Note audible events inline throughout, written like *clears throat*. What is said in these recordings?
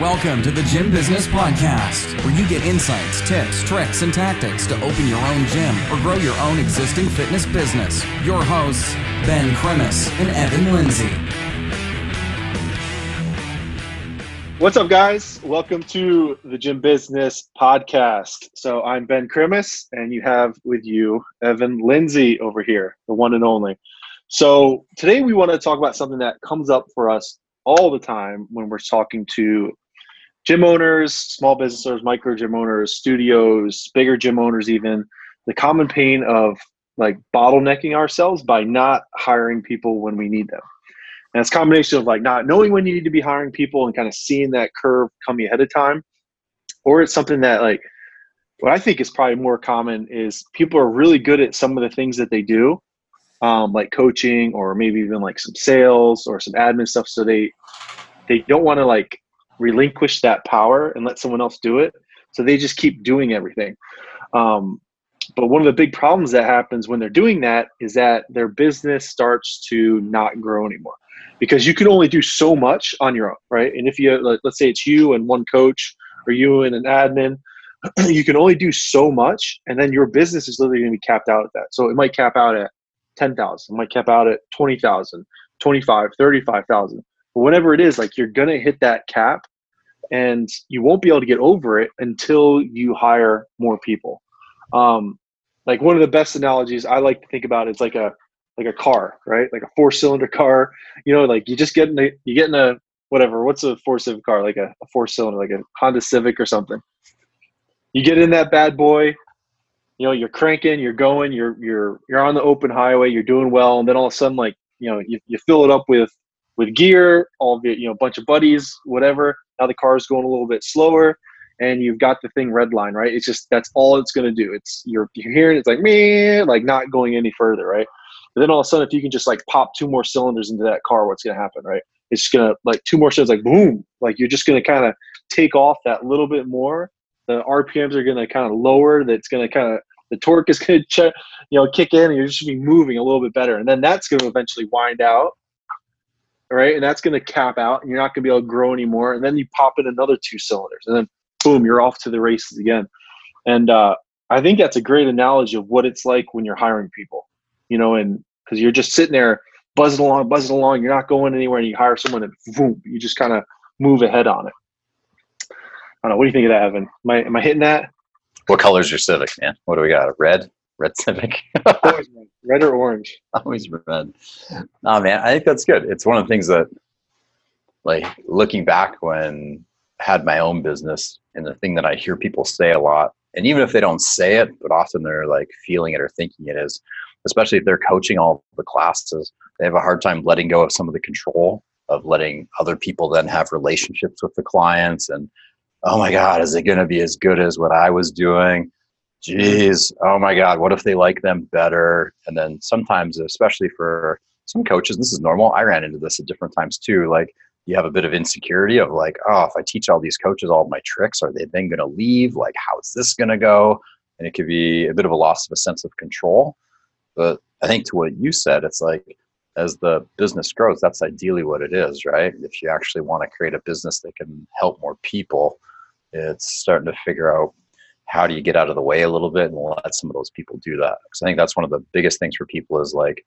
Welcome to the Gym Business Podcast, where you get insights, tips, tricks, and tactics to open your own gym or grow your own existing fitness business. Your hosts, Ben Cremis and Evan Lindsay. What's up, guys? Welcome to the Gym Business Podcast. So I'm Ben Cremis, and you have with you Evan Lindsay over here, the one and only. So today we want to talk about something that comes up for us all the time when we're talking to gym owners, small business owners, micro gym owners, studios, bigger gym owners, even the common pain of like bottlenecking ourselves by not hiring people when we need them. And it's combination of like not knowing when you need to be hiring people and kind of seeing that curve coming ahead of time, or it's something that like what I think is probably more common is people are really good at some of the things that they do, um, like coaching or maybe even like some sales or some admin stuff. So they they don't want to like relinquish that power and let someone else do it. So they just keep doing everything. Um, but one of the big problems that happens when they're doing that is that their business starts to not grow anymore because you can only do so much on your own, right? And if you let's say it's you and one coach or you and an admin, *clears throat* you can only do so much, and then your business is literally going to be capped out at that. So it might cap out at 10,000, it might cap out at 20,000, 25, 35,000. Whatever it is, like you're going to hit that cap and you won't be able to get over it until you hire more people. Um, like one of the best analogies I like to think about is like a like a car, right? Like a four cylinder car. You know, like you just get in a you get in a whatever. What's a four cylinder car? Like a, a four cylinder, like a Honda Civic or something. You get in that bad boy, you know you're cranking you're going you're you're you're on the open highway you're doing well and then all of a sudden like you know you, you fill it up with with gear all the you know bunch of buddies whatever. Now the car is going a little bit slower and you've got the thing red line right? It's just that's all it's going to do. It's you're you're hearing it's like me like not going any further right? But then all of a sudden if you can just like pop two more cylinders into that car what's going to happen right? It's just going to like two more cylinders like boom! Like you're just going to kind of take off that little bit more. The RPMs are going to kind of lower. That's going to kind of the torque is going to you know kick in, and you're just going to be moving a little bit better, and then that's going to eventually wind out, right? And that's going to cap out, and you're not going to be able to grow anymore. And then you pop in another two cylinders, and then boom, you're off to the races again. And uh, I think that's a great analogy of what it's like when you're hiring people, you know, and because you're just sitting there buzzing along, buzzing along, you're not going anywhere, and you hire someone, and boom, you just kind of move ahead on it. I don't know. What do you think of that, Evan? Am I, am I hitting that? What color is your Civic, man? What do we got? A red? Red Civic? red or orange? *laughs* Always red. Oh man, I think that's good. It's one of the things that, like, looking back when I had my own business, and the thing that I hear people say a lot, and even if they don't say it, but often they're like feeling it or thinking it is, especially if they're coaching all the classes, they have a hard time letting go of some of the control of letting other people then have relationships with the clients and oh my God, is it going to be as good as what I was doing? Jeez, oh my God, what if they like them better? And then sometimes, especially for some coaches, this is normal. I ran into this at different times too. Like you have a bit of insecurity of like, oh, if I teach all these coaches all my tricks, are they then going to leave? Like, how is this going to go? And it could be a bit of a loss of a sense of control. But I think to what you said, it's like as the business grows, that's ideally what it is, right? If you actually want to create a business that can help more people, it's starting to figure out how do you get out of the way a little bit and let some of those people do that. Because I think that's one of the biggest things for people is like,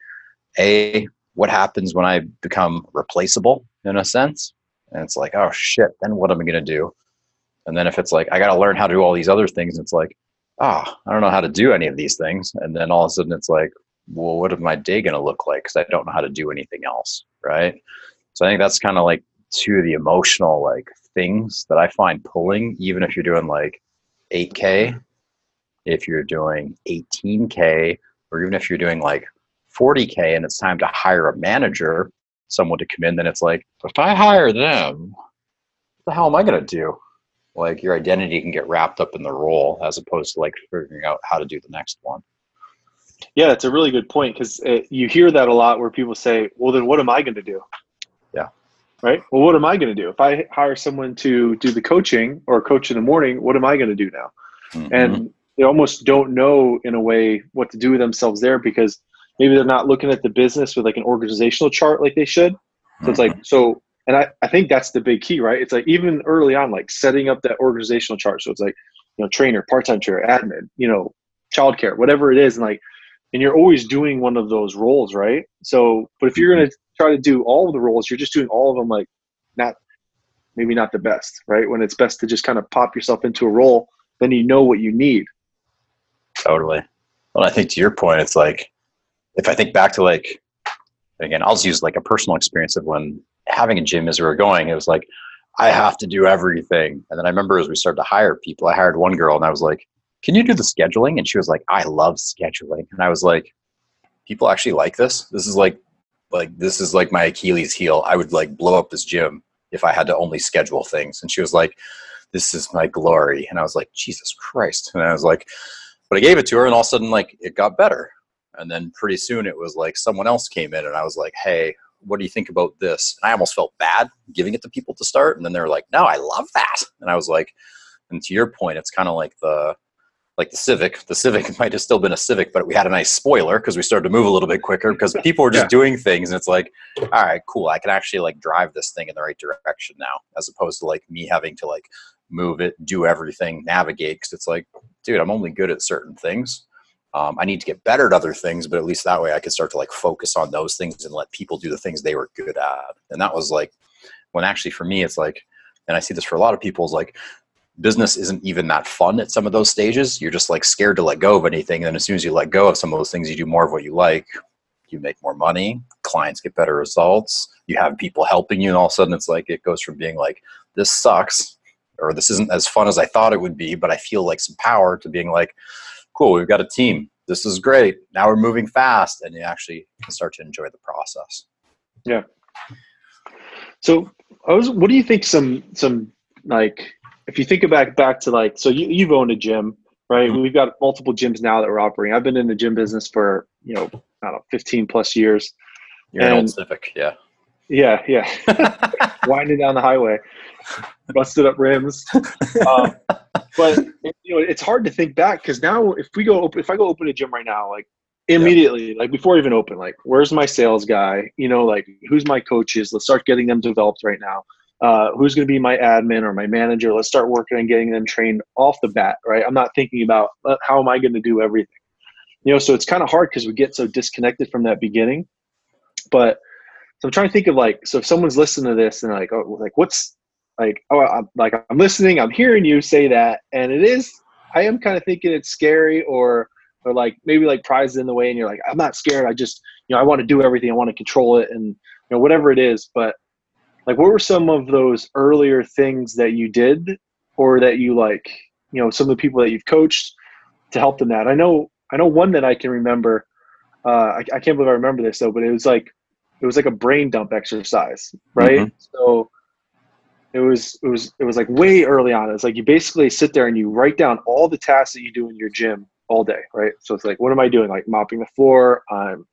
a what happens when I become replaceable in a sense, and it's like, oh shit, then what am I gonna do? And then if it's like I got to learn how to do all these other things, it's like, ah, oh, I don't know how to do any of these things, and then all of a sudden it's like, well, what is my day gonna look like? Because I don't know how to do anything else, right? So I think that's kind of like two of the emotional like things that I find pulling, even if you're doing like 8K, if you're doing 18K, or even if you're doing like 40K and it's time to hire a manager, someone to come in, then it's like, if I hire them, what the hell am I going to do? Like your identity can get wrapped up in the role as opposed to like figuring out how to do the next one. Yeah, it's a really good point because you hear that a lot where people say, well, then what am I going to do? Right? Well, what am I going to do if I hire someone to do the coaching or coach in the morning? What am I going to do now? Mm-hmm. And they almost don't know in a way what to do with themselves there because maybe they're not looking at the business with like an organizational chart like they should. So mm-hmm. it's like mm-hmm. so And I, I think that's the big key, right? It's like even early on, like setting up that organizational chart. So it's like, you know, trainer, part-time trainer, admin, you know, childcare, whatever it is. And like, and you're always doing one of those roles, right? So, but if you're going to try to do all of the roles, you're just doing all of them like not, maybe not the best, right? When it's best to just kind of pop yourself into a role, then you know what you need. Totally. Well, I think to your point, it's like, if I think back to like, again, I'll just use like a personal experience of when having a gym as we were going, it was like, I have to do everything. And then I remember as we started to hire people, I hired one girl and I was like, can you do the scheduling? And she was like, I love scheduling. And I was like, people actually like this. This is like, like, this is like my Achilles heel. I would like blow up this gym if I had to only schedule things. And she was like, this is my glory. And I was like, Jesus Christ. And I was like, but I gave it to her and all of a sudden like it got better. And then pretty soon it was like someone else came in and I was like, hey, what do you think about this? And I almost felt bad giving it to people to start. And then they were like, no, I love that. And I was like, and to your point, it's kind of like the, like the Civic. The Civic *laughs* might have still been a Civic, but we had a nice spoiler because we started to move a little bit quicker because *laughs* people were just yeah. doing things, and it's like, all right, cool. I can actually like drive this thing in the right direction now, as opposed to like me having to like move it, do everything, navigate. Because it's like, dude, I'm only good at certain things. Um, I need to get better at other things, but at least that way I could start to like focus on those things and let people do the things they were good at. And that was like when actually for me, it's like, and I see this for a lot of people is like business isn't even that fun at some of those stages. You're just like scared to let go of anything. And as soon as you let go of some of those things, you do more of what you like. You make more money, clients get better results, you have people helping you, and all of a sudden it's like it goes from being like, this sucks, or this isn't as fun as I thought it would be, but I feel like some power to being like, cool, we've got a team. This is great. Now we're moving fast, and you actually can start to enjoy the process. Yeah. So, I was. What do you think? Some some like, if you think back back to like, so you you've owned a gym, right? Mm-hmm. We've got multiple gyms now that we're operating. I've been in the gym business for you know, I don't know, fifteen plus years. You're and, an old Civic, yeah. Yeah, yeah. *laughs* Winding down the highway, busted up rims. Um, but you know, it's hard to think back because now, if we go open, if I go open a gym right now, like immediately, like before I even open, like where's my sales guy? You know, like who's my coaches? Let's start getting them developed right now. Uh, who's going to be my admin or my manager? Let's start working on getting them trained off the bat, right? I'm not thinking about uh, how am I going to do everything. You know, so it's kind of hard because we get so disconnected from that beginning. But so I'm trying to think of like, so if someone's listening to this and like, oh, like what's like, oh, I'm like, I'm listening, I'm hearing you say that, and it is, I am kind of thinking it's scary or, or like maybe like prize in the way, and you're like, I'm not scared. I just, you know, I want to do everything. I want to control it, and you know, whatever it is. But like, what were some of those earlier things that you did, or that you like, you know, some of the people that you've coached to help them that? I know, I know one that I can remember. Uh, I, I can't believe I remember this though, but it was like it was like a brain dump exercise, right? Mm-hmm. So it was it was it was like way early on. It's like you basically sit there and you write down all the tasks that you do in your gym all day, right? So it's like, what am I doing? Like mopping the floor. I'm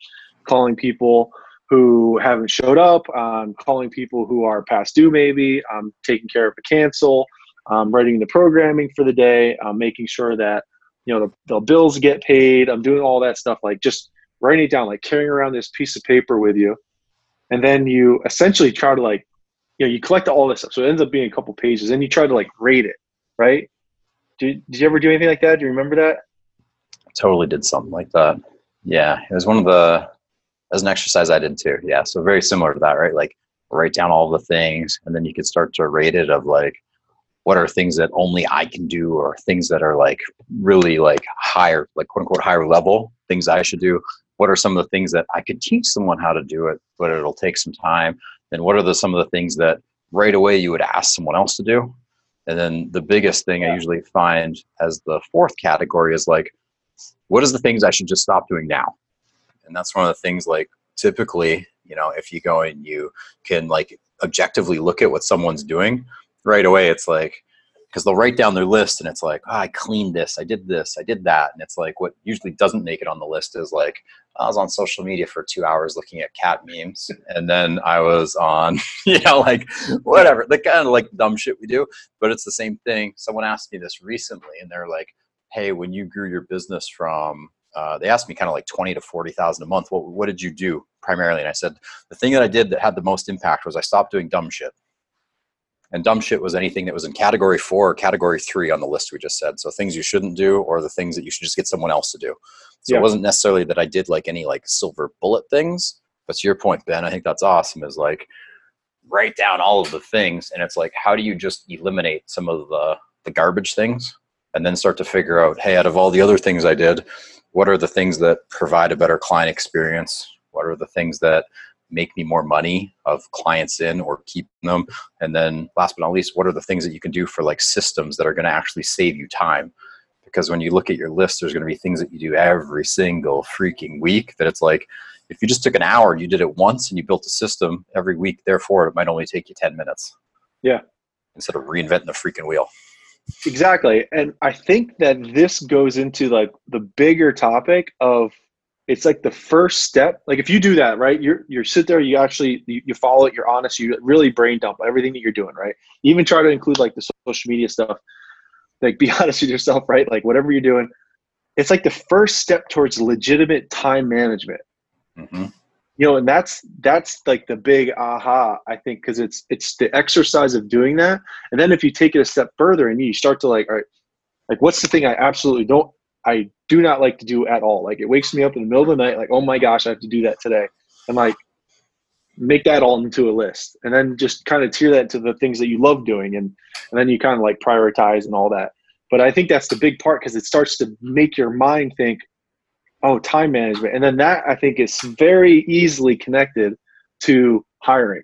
calling people who haven't showed up. I'm calling people who are past due. Maybe I'm taking care of a cancel. I'm writing the programming for the day. I'm making sure that you know the, the bills get paid. I'm doing all that stuff. Like just writing it down, like carrying around this piece of paper with you and then you essentially try to like you know you collect all this stuff so it ends up being a couple pages and you try to like rate it right did, did you ever do anything like that do you remember that totally did something like that yeah it was one of the as an exercise i did too yeah so very similar to that right like write down all the things and then you could start to rate it of like what are things that only i can do or things that are like really like higher like quote unquote higher level things i should do what are some of the things that I could teach someone how to do it, but it'll take some time? And what are the some of the things that right away you would ask someone else to do? And then the biggest thing I usually find as the fourth category is like, what is the things I should just stop doing now? And that's one of the things like typically, you know, if you go and you can like objectively look at what someone's mm-hmm. doing right away, it's like, because they'll write down their list and it's like, oh, I cleaned this, I did this, I did that. And it's like what usually doesn't make it on the list is like, ah, I was on social media for two hours looking at cat memes. And then I was on, *laughs* you know, like whatever, the kind of like dumb shit we do. But it's the same thing. Someone asked me this recently and they're like, hey, when you grew your business from uh, they asked me kind of like 20 to 40,000 a month. What, what did you do primarily? And I said, the thing that I did that had the most impact was I stopped doing dumb shit. And dumb shit was anything that was in category four or category three on the list we just said. So things you shouldn't do or the things that you should just get someone else to do. So yeah. it wasn't necessarily that I did like any like silver bullet things. But to your point, Ben, I think that's awesome is like write down all of the things. And it's like, how do you just eliminate some of the, the garbage things and then start to figure out, hey, out of all the other things I did, what are the things that provide a better client experience? What are the things that make me more money of clients in or keep them? And then last but not least what are the things that you can do for like systems that are going to actually save you time? Because when you look at your list there's going to be things that you do every single freaking week that it's like if you just took an hour and you did it once and you built a system every week therefore it might only take you 10 minutes. Yeah. Instead of reinventing the freaking wheel exactly. And i think that this goes into like the bigger topic of it's like the first step. Like if you do that right you're you sit there you actually you, you follow it you're honest you really brain dump everything that you're doing right? Even try to include like the social media stuff. Like *laughs* be honest with yourself right? Like whatever you're doing. It's like the first step towards legitimate time management. Mm-hmm. You know and that's that's like the big aha i think because it's it's the exercise of doing that and then if you take it a step further and you start to like all right like what's the thing i absolutely don't I do not like to do at all. Like it wakes me up in the middle of the night, like, oh my gosh, I have to do that today. And like make that all into a list. And then just kind of tier that to the things that you love doing and, and then you kind of like prioritize and all that. But I think that's the big part because it starts to make your mind think, oh, time management. And then that I think is very easily connected to hiring.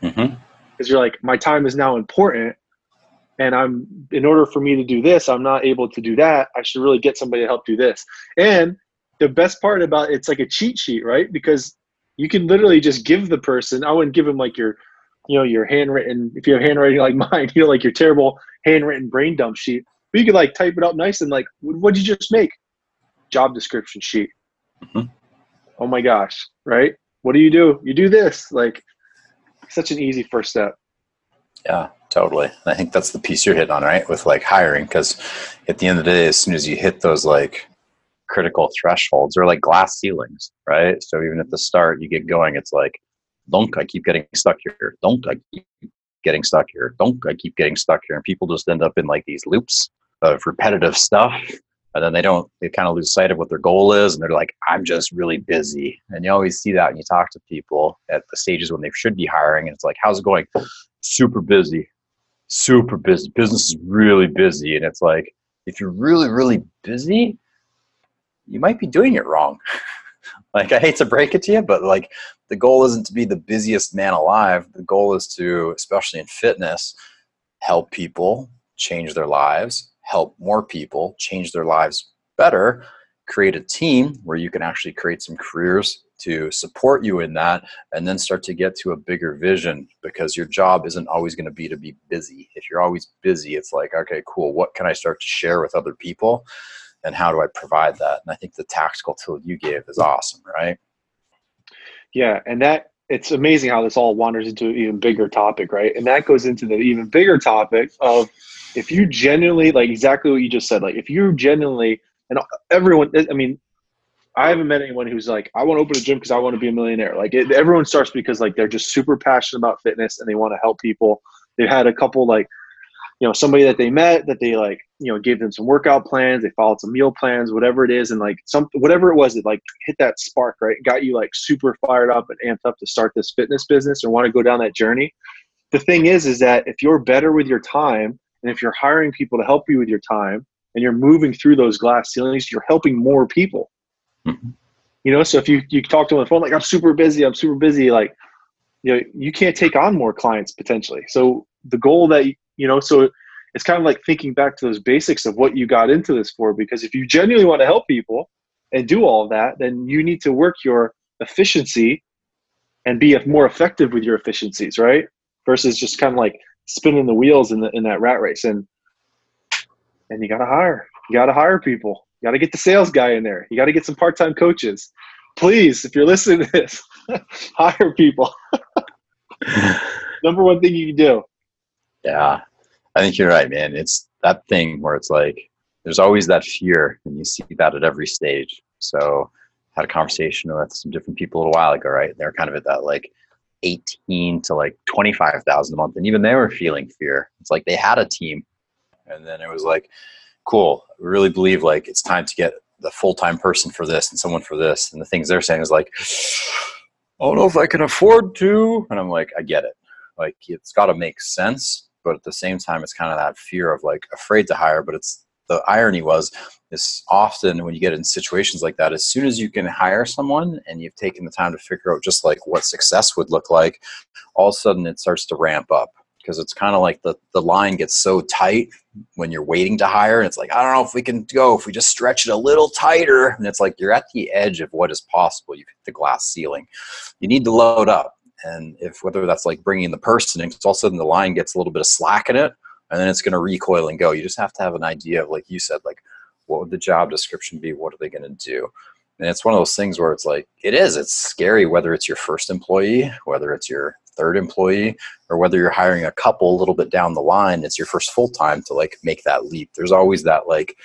Because mm-hmm. you're like, my time is now important and i'm in order for me to do this i'm not able to do that i should really get somebody to help do this and the best part about it, it's like a cheat sheet right because you can literally just give the person i wouldn't give them like your you know your handwritten if you have handwriting like *laughs* mine you know like your terrible handwritten brain dump sheet but you could like type it up nice and like what'd you just make job description sheet mm-hmm. oh my gosh right what do you do you do this like such an easy first step yeah, totally. And I think that's the piece you're hitting on, right? With like hiring, because at the end of the day, as soon as you hit those like critical thresholds or like glass ceilings, right? So even at the start, you get going, it's like, don't I keep getting stuck here? Don't I keep getting stuck here? Don't I keep getting stuck here? And people just end up in like these loops of repetitive stuff. And then they don't, they kind of lose sight of what their goal is. And they're like, I'm just really busy. And you always see that when you talk to people at the stages when they should be hiring. And it's like, how's it going? super busy, super busy. Business is really busy. And it's like, if you're really, really busy, you might be doing it wrong. *laughs* like, I hate to break it to you, but like, the goal isn't to be the busiest man alive. The goal is to, especially in fitness, help people change their lives, help more people change their lives better, create a team where you can actually create some careers to support you in that and then start to get to a bigger vision because your job isn't always going to be to be busy. If you're always busy it's like okay cool what can i start to share with other people and how do i provide that? And i think the tactical tool you gave is awesome right? Yeah and that it's amazing how this all wanders into an even bigger topic right and that goes into the even bigger topic of if you genuinely like exactly what you just said like if you genuinely and everyone i mean I haven't met anyone who's like, I want to open a gym because I want to be a millionaire. Like it, everyone starts because like they're just super passionate about fitness and they want to help people. They've had a couple like, you know, somebody that they met that they like, you know, gave them some workout plans, they followed some meal plans, whatever it is, and like some whatever it was, that like hit that spark, right? Got you like super fired up and amped up to start this fitness business or want to go down that journey. The thing is, is that if you're better with your time and if you're hiring people to help you with your time and you're moving through those glass ceilings, you're helping more people Mm-hmm. You know, so if you you talk to them on the phone like I'm super busy, I'm super busy, like you know, you can't take on more clients potentially. So the goal that you know, so it's kind of like thinking back to those basics of what you got into this for. Because if you genuinely want to help people and do all that, then you need to work your efficiency and be more effective with your efficiencies, right? Versus just kind of like spinning the wheels in the in that rat race. And and you gotta hire. You gotta hire people. You got to get the sales guy in there. You got to get some part time coaches. Please, if you're listening to this, *laughs* hire people. *laughs* Number one thing you can do. Yeah, I think you're right, man. It's that thing where it's like there's always that fear, and you see that at every stage. So, I had a conversation with some different people a little while ago, right? They're kind of at that like 18 to like 25,000 a month, and even they were feeling fear. It's like they had a team, and then it was like, cool. We really believe like it's time to get the full time person for this and someone for this, and the things they're saying is like, I don't know if I can afford to, and I'm like, I get it. Like it's got to make sense, but at the same time, it's kind of that fear of like afraid to hire, but it's the irony was is often when you get in situations like that as soon as you can hire someone and you've taken the time to figure out just like what success would look like all of a sudden it starts to ramp up because it's kind of like the, the line gets so tight when you're waiting to hire and it's like i don't know if we can go if we just stretch it a little tighter and it's like you're at the edge of what is possible. You've hit the glass ceiling. You need to load up and if whether that's like bringing the person in because all of a sudden the line gets a little bit of slack in it and then it's going to recoil and go. You just have to have an idea of, like you said, like what would the job description be? What are they going to do? And it's one of those things where it's like, it is, it's scary whether it's your first employee, whether it's your third employee, or whether you're hiring a couple a little bit down the line, it's your first full time to like make that leap. There's always that like,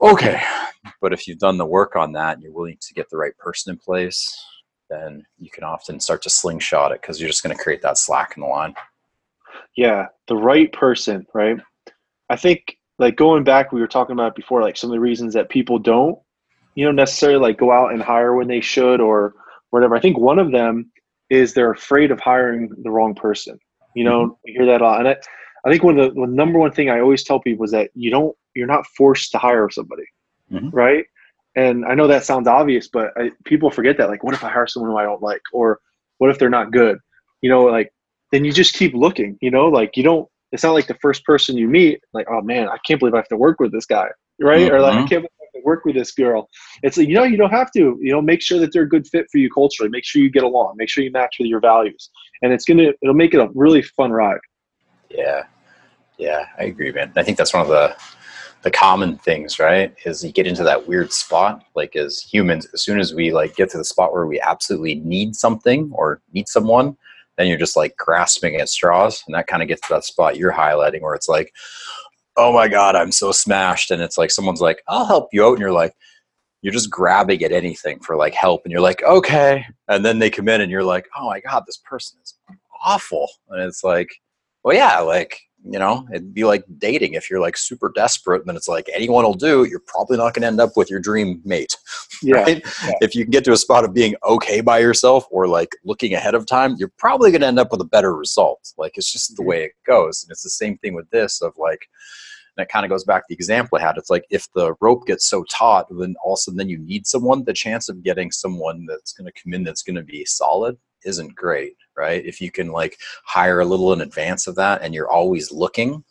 okay, but if you've done the work on that and you're willing to get the right person in place, then you can often start to slingshot it because you're just going to create that slack in the line. Yeah, the right person, right? I think like going back, we were talking about before, like some of the reasons that people don't, you know, necessarily like go out and hire when they should or whatever. I think one of them is they're afraid of hiring the wrong person. You know, mm-hmm. you hear that a lot. And I, I think one of the, the, number one thing I always tell people is that you don't, you're not forced to hire somebody, mm-hmm. right? And I know that sounds obvious, but I, people forget that. Like, what if I hire someone who I don't like, or what if they're not good? You know, like then you just keep looking, you know, like you don't, it's not like the first person you meet, like, oh man, I can't believe I have to work with this guy, right? Mm-hmm. Or like, I mm-hmm. can't believe I have to work with this girl. It's like, you know, you don't have to, you know, make sure that they're a good fit for you culturally, make sure you get along, make sure you match with your values. And it's going to, it'll make it a really fun ride. Yeah. Yeah, I agree, man. I think that's one of the, the common things, right? Is you get into that weird spot, like as humans, as soon as we like get to the spot where we absolutely need something or need someone, then you're just like grasping at straws and that kind of gets to that spot you're highlighting where it's like oh my god i'm so smashed and it's like someone's like i'll help you out and you're like you're just grabbing at anything for like help and you're like okay and then they come in and you're like oh my god this person is awful and it's like well yeah like you know it'd be like dating if you're like super desperate and then it's like anyone will do you're probably not going to end up with your dream mate *laughs* yeah, right? yeah, if you can get to a spot of being okay by yourself or like looking ahead of time you're probably going to end up with a better result like it's just the mm-hmm. way it goes and it's the same thing with this of like that kind of goes back to the example I had. It's like if the rope gets so taut, then all of a sudden then you need someone. The chance of getting someone that's going to come in that's going to be solid isn't great right? If you can like hire a little in advance of that and you're always looking,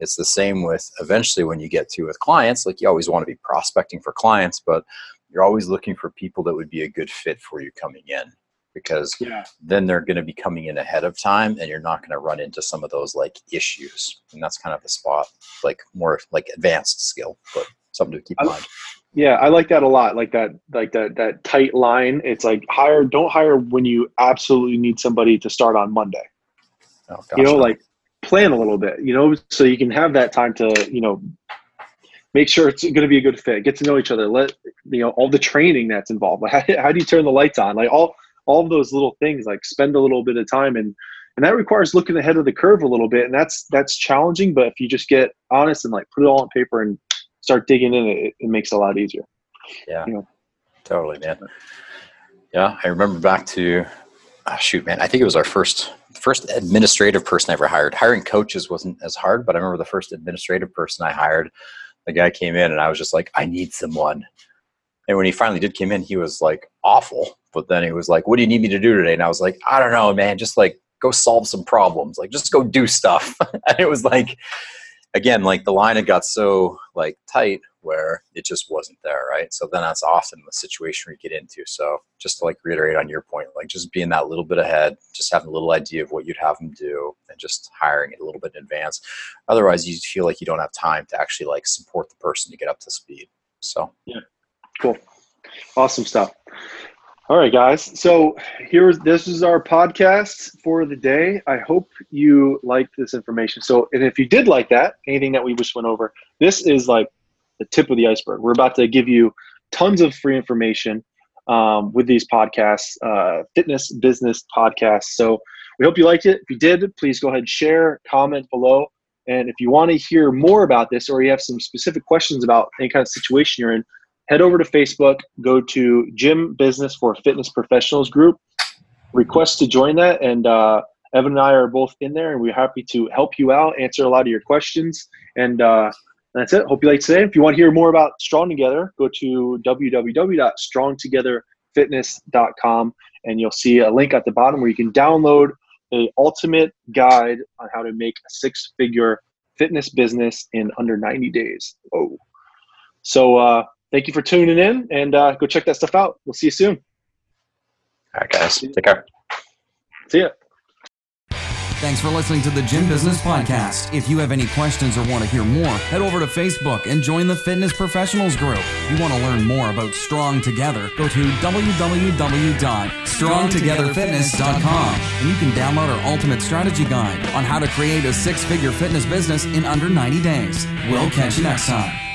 it's the same with eventually when you get to with clients, like you always want to be prospecting for clients, but you're always looking for people that would be a good fit for you coming in because yeah. then they're going to be coming in ahead of time and you're not going to run into some of those like issues. And that's kind of the spot, like more like advanced skill, but something to keep in mind. Yeah, I like that a lot. Like that, like that, that tight line. It's like hire. Don't hire when you absolutely need somebody to start on Monday. Oh, gosh, you know, no. like plan a little bit. You know, so you can have that time to you know make sure it's going to be a good fit. Get to know each other. Let you know all the training that's involved. Like *laughs* how, how do you turn the lights on? Like all all of those little things. Like spend a little bit of time and and that requires looking ahead of the curve a little bit and that's that's challenging but if you just get honest and like put it all on paper and start digging in, it, it makes it a lot easier. Yeah, you know? totally, man. Yeah, I remember back to oh, shoot, man. I think it was our first first administrative person I ever hired. Hiring coaches wasn't as hard, but I remember the first administrative person I hired. The guy came in, and I was just like, I need someone. And when he finally did come in, he was like awful. But then he was like, "What do you need me to do today?" And I was like, "I don't know, man. Just like go solve some problems. Like just go do stuff." *laughs* and it was like again, like the line had got so like tight where it just wasn't there, right? So then that's often the situation we get into. So just to like reiterate on your point, like just being that little bit ahead, just having a little idea of what you'd have them do, and just hiring it a little bit in advance. Otherwise, you feel like you don't have time to actually like support the person to get up to speed. So yeah, cool, awesome stuff. All right, guys. So here's this is our podcast for the day. I hope you liked this information. So, and if you did like that, anything that we just went over, this is like the tip of the iceberg. We're about to give you tons of free information um, with these podcasts, uh, fitness business podcasts. So we hope you liked it. If you did, please go ahead and share, comment below. And if you want to hear more about this or you have some specific questions about any kind of situation you're in, head over to Facebook, go to Gym Business for Fitness Professionals group, request to join that, and uh, Evan and I are both in there, and we're happy to help you out, answer a lot of your questions, and uh, that's it. Hope you like today. If you want to hear more about Strong Together, go to www.strongtogetherfitness.com, and you'll see a link at the bottom where you can download a ultimate guide on how to make a six-figure fitness business in under 90 days. Oh, so uh, thank you for tuning in and uh, go check that stuff out. We'll see you soon. All right, guys. Take care. See ya. Thanks for listening to the Gym Business Podcast. If you have any questions or want to hear more, head over to Facebook and join the Fitness Professionals Group. If you want to learn more about Strong Together, go to www.strongtogetherfitness.com and you can download our ultimate strategy guide on how to create a six figure fitness business in under 90 days. We'll catch you next time.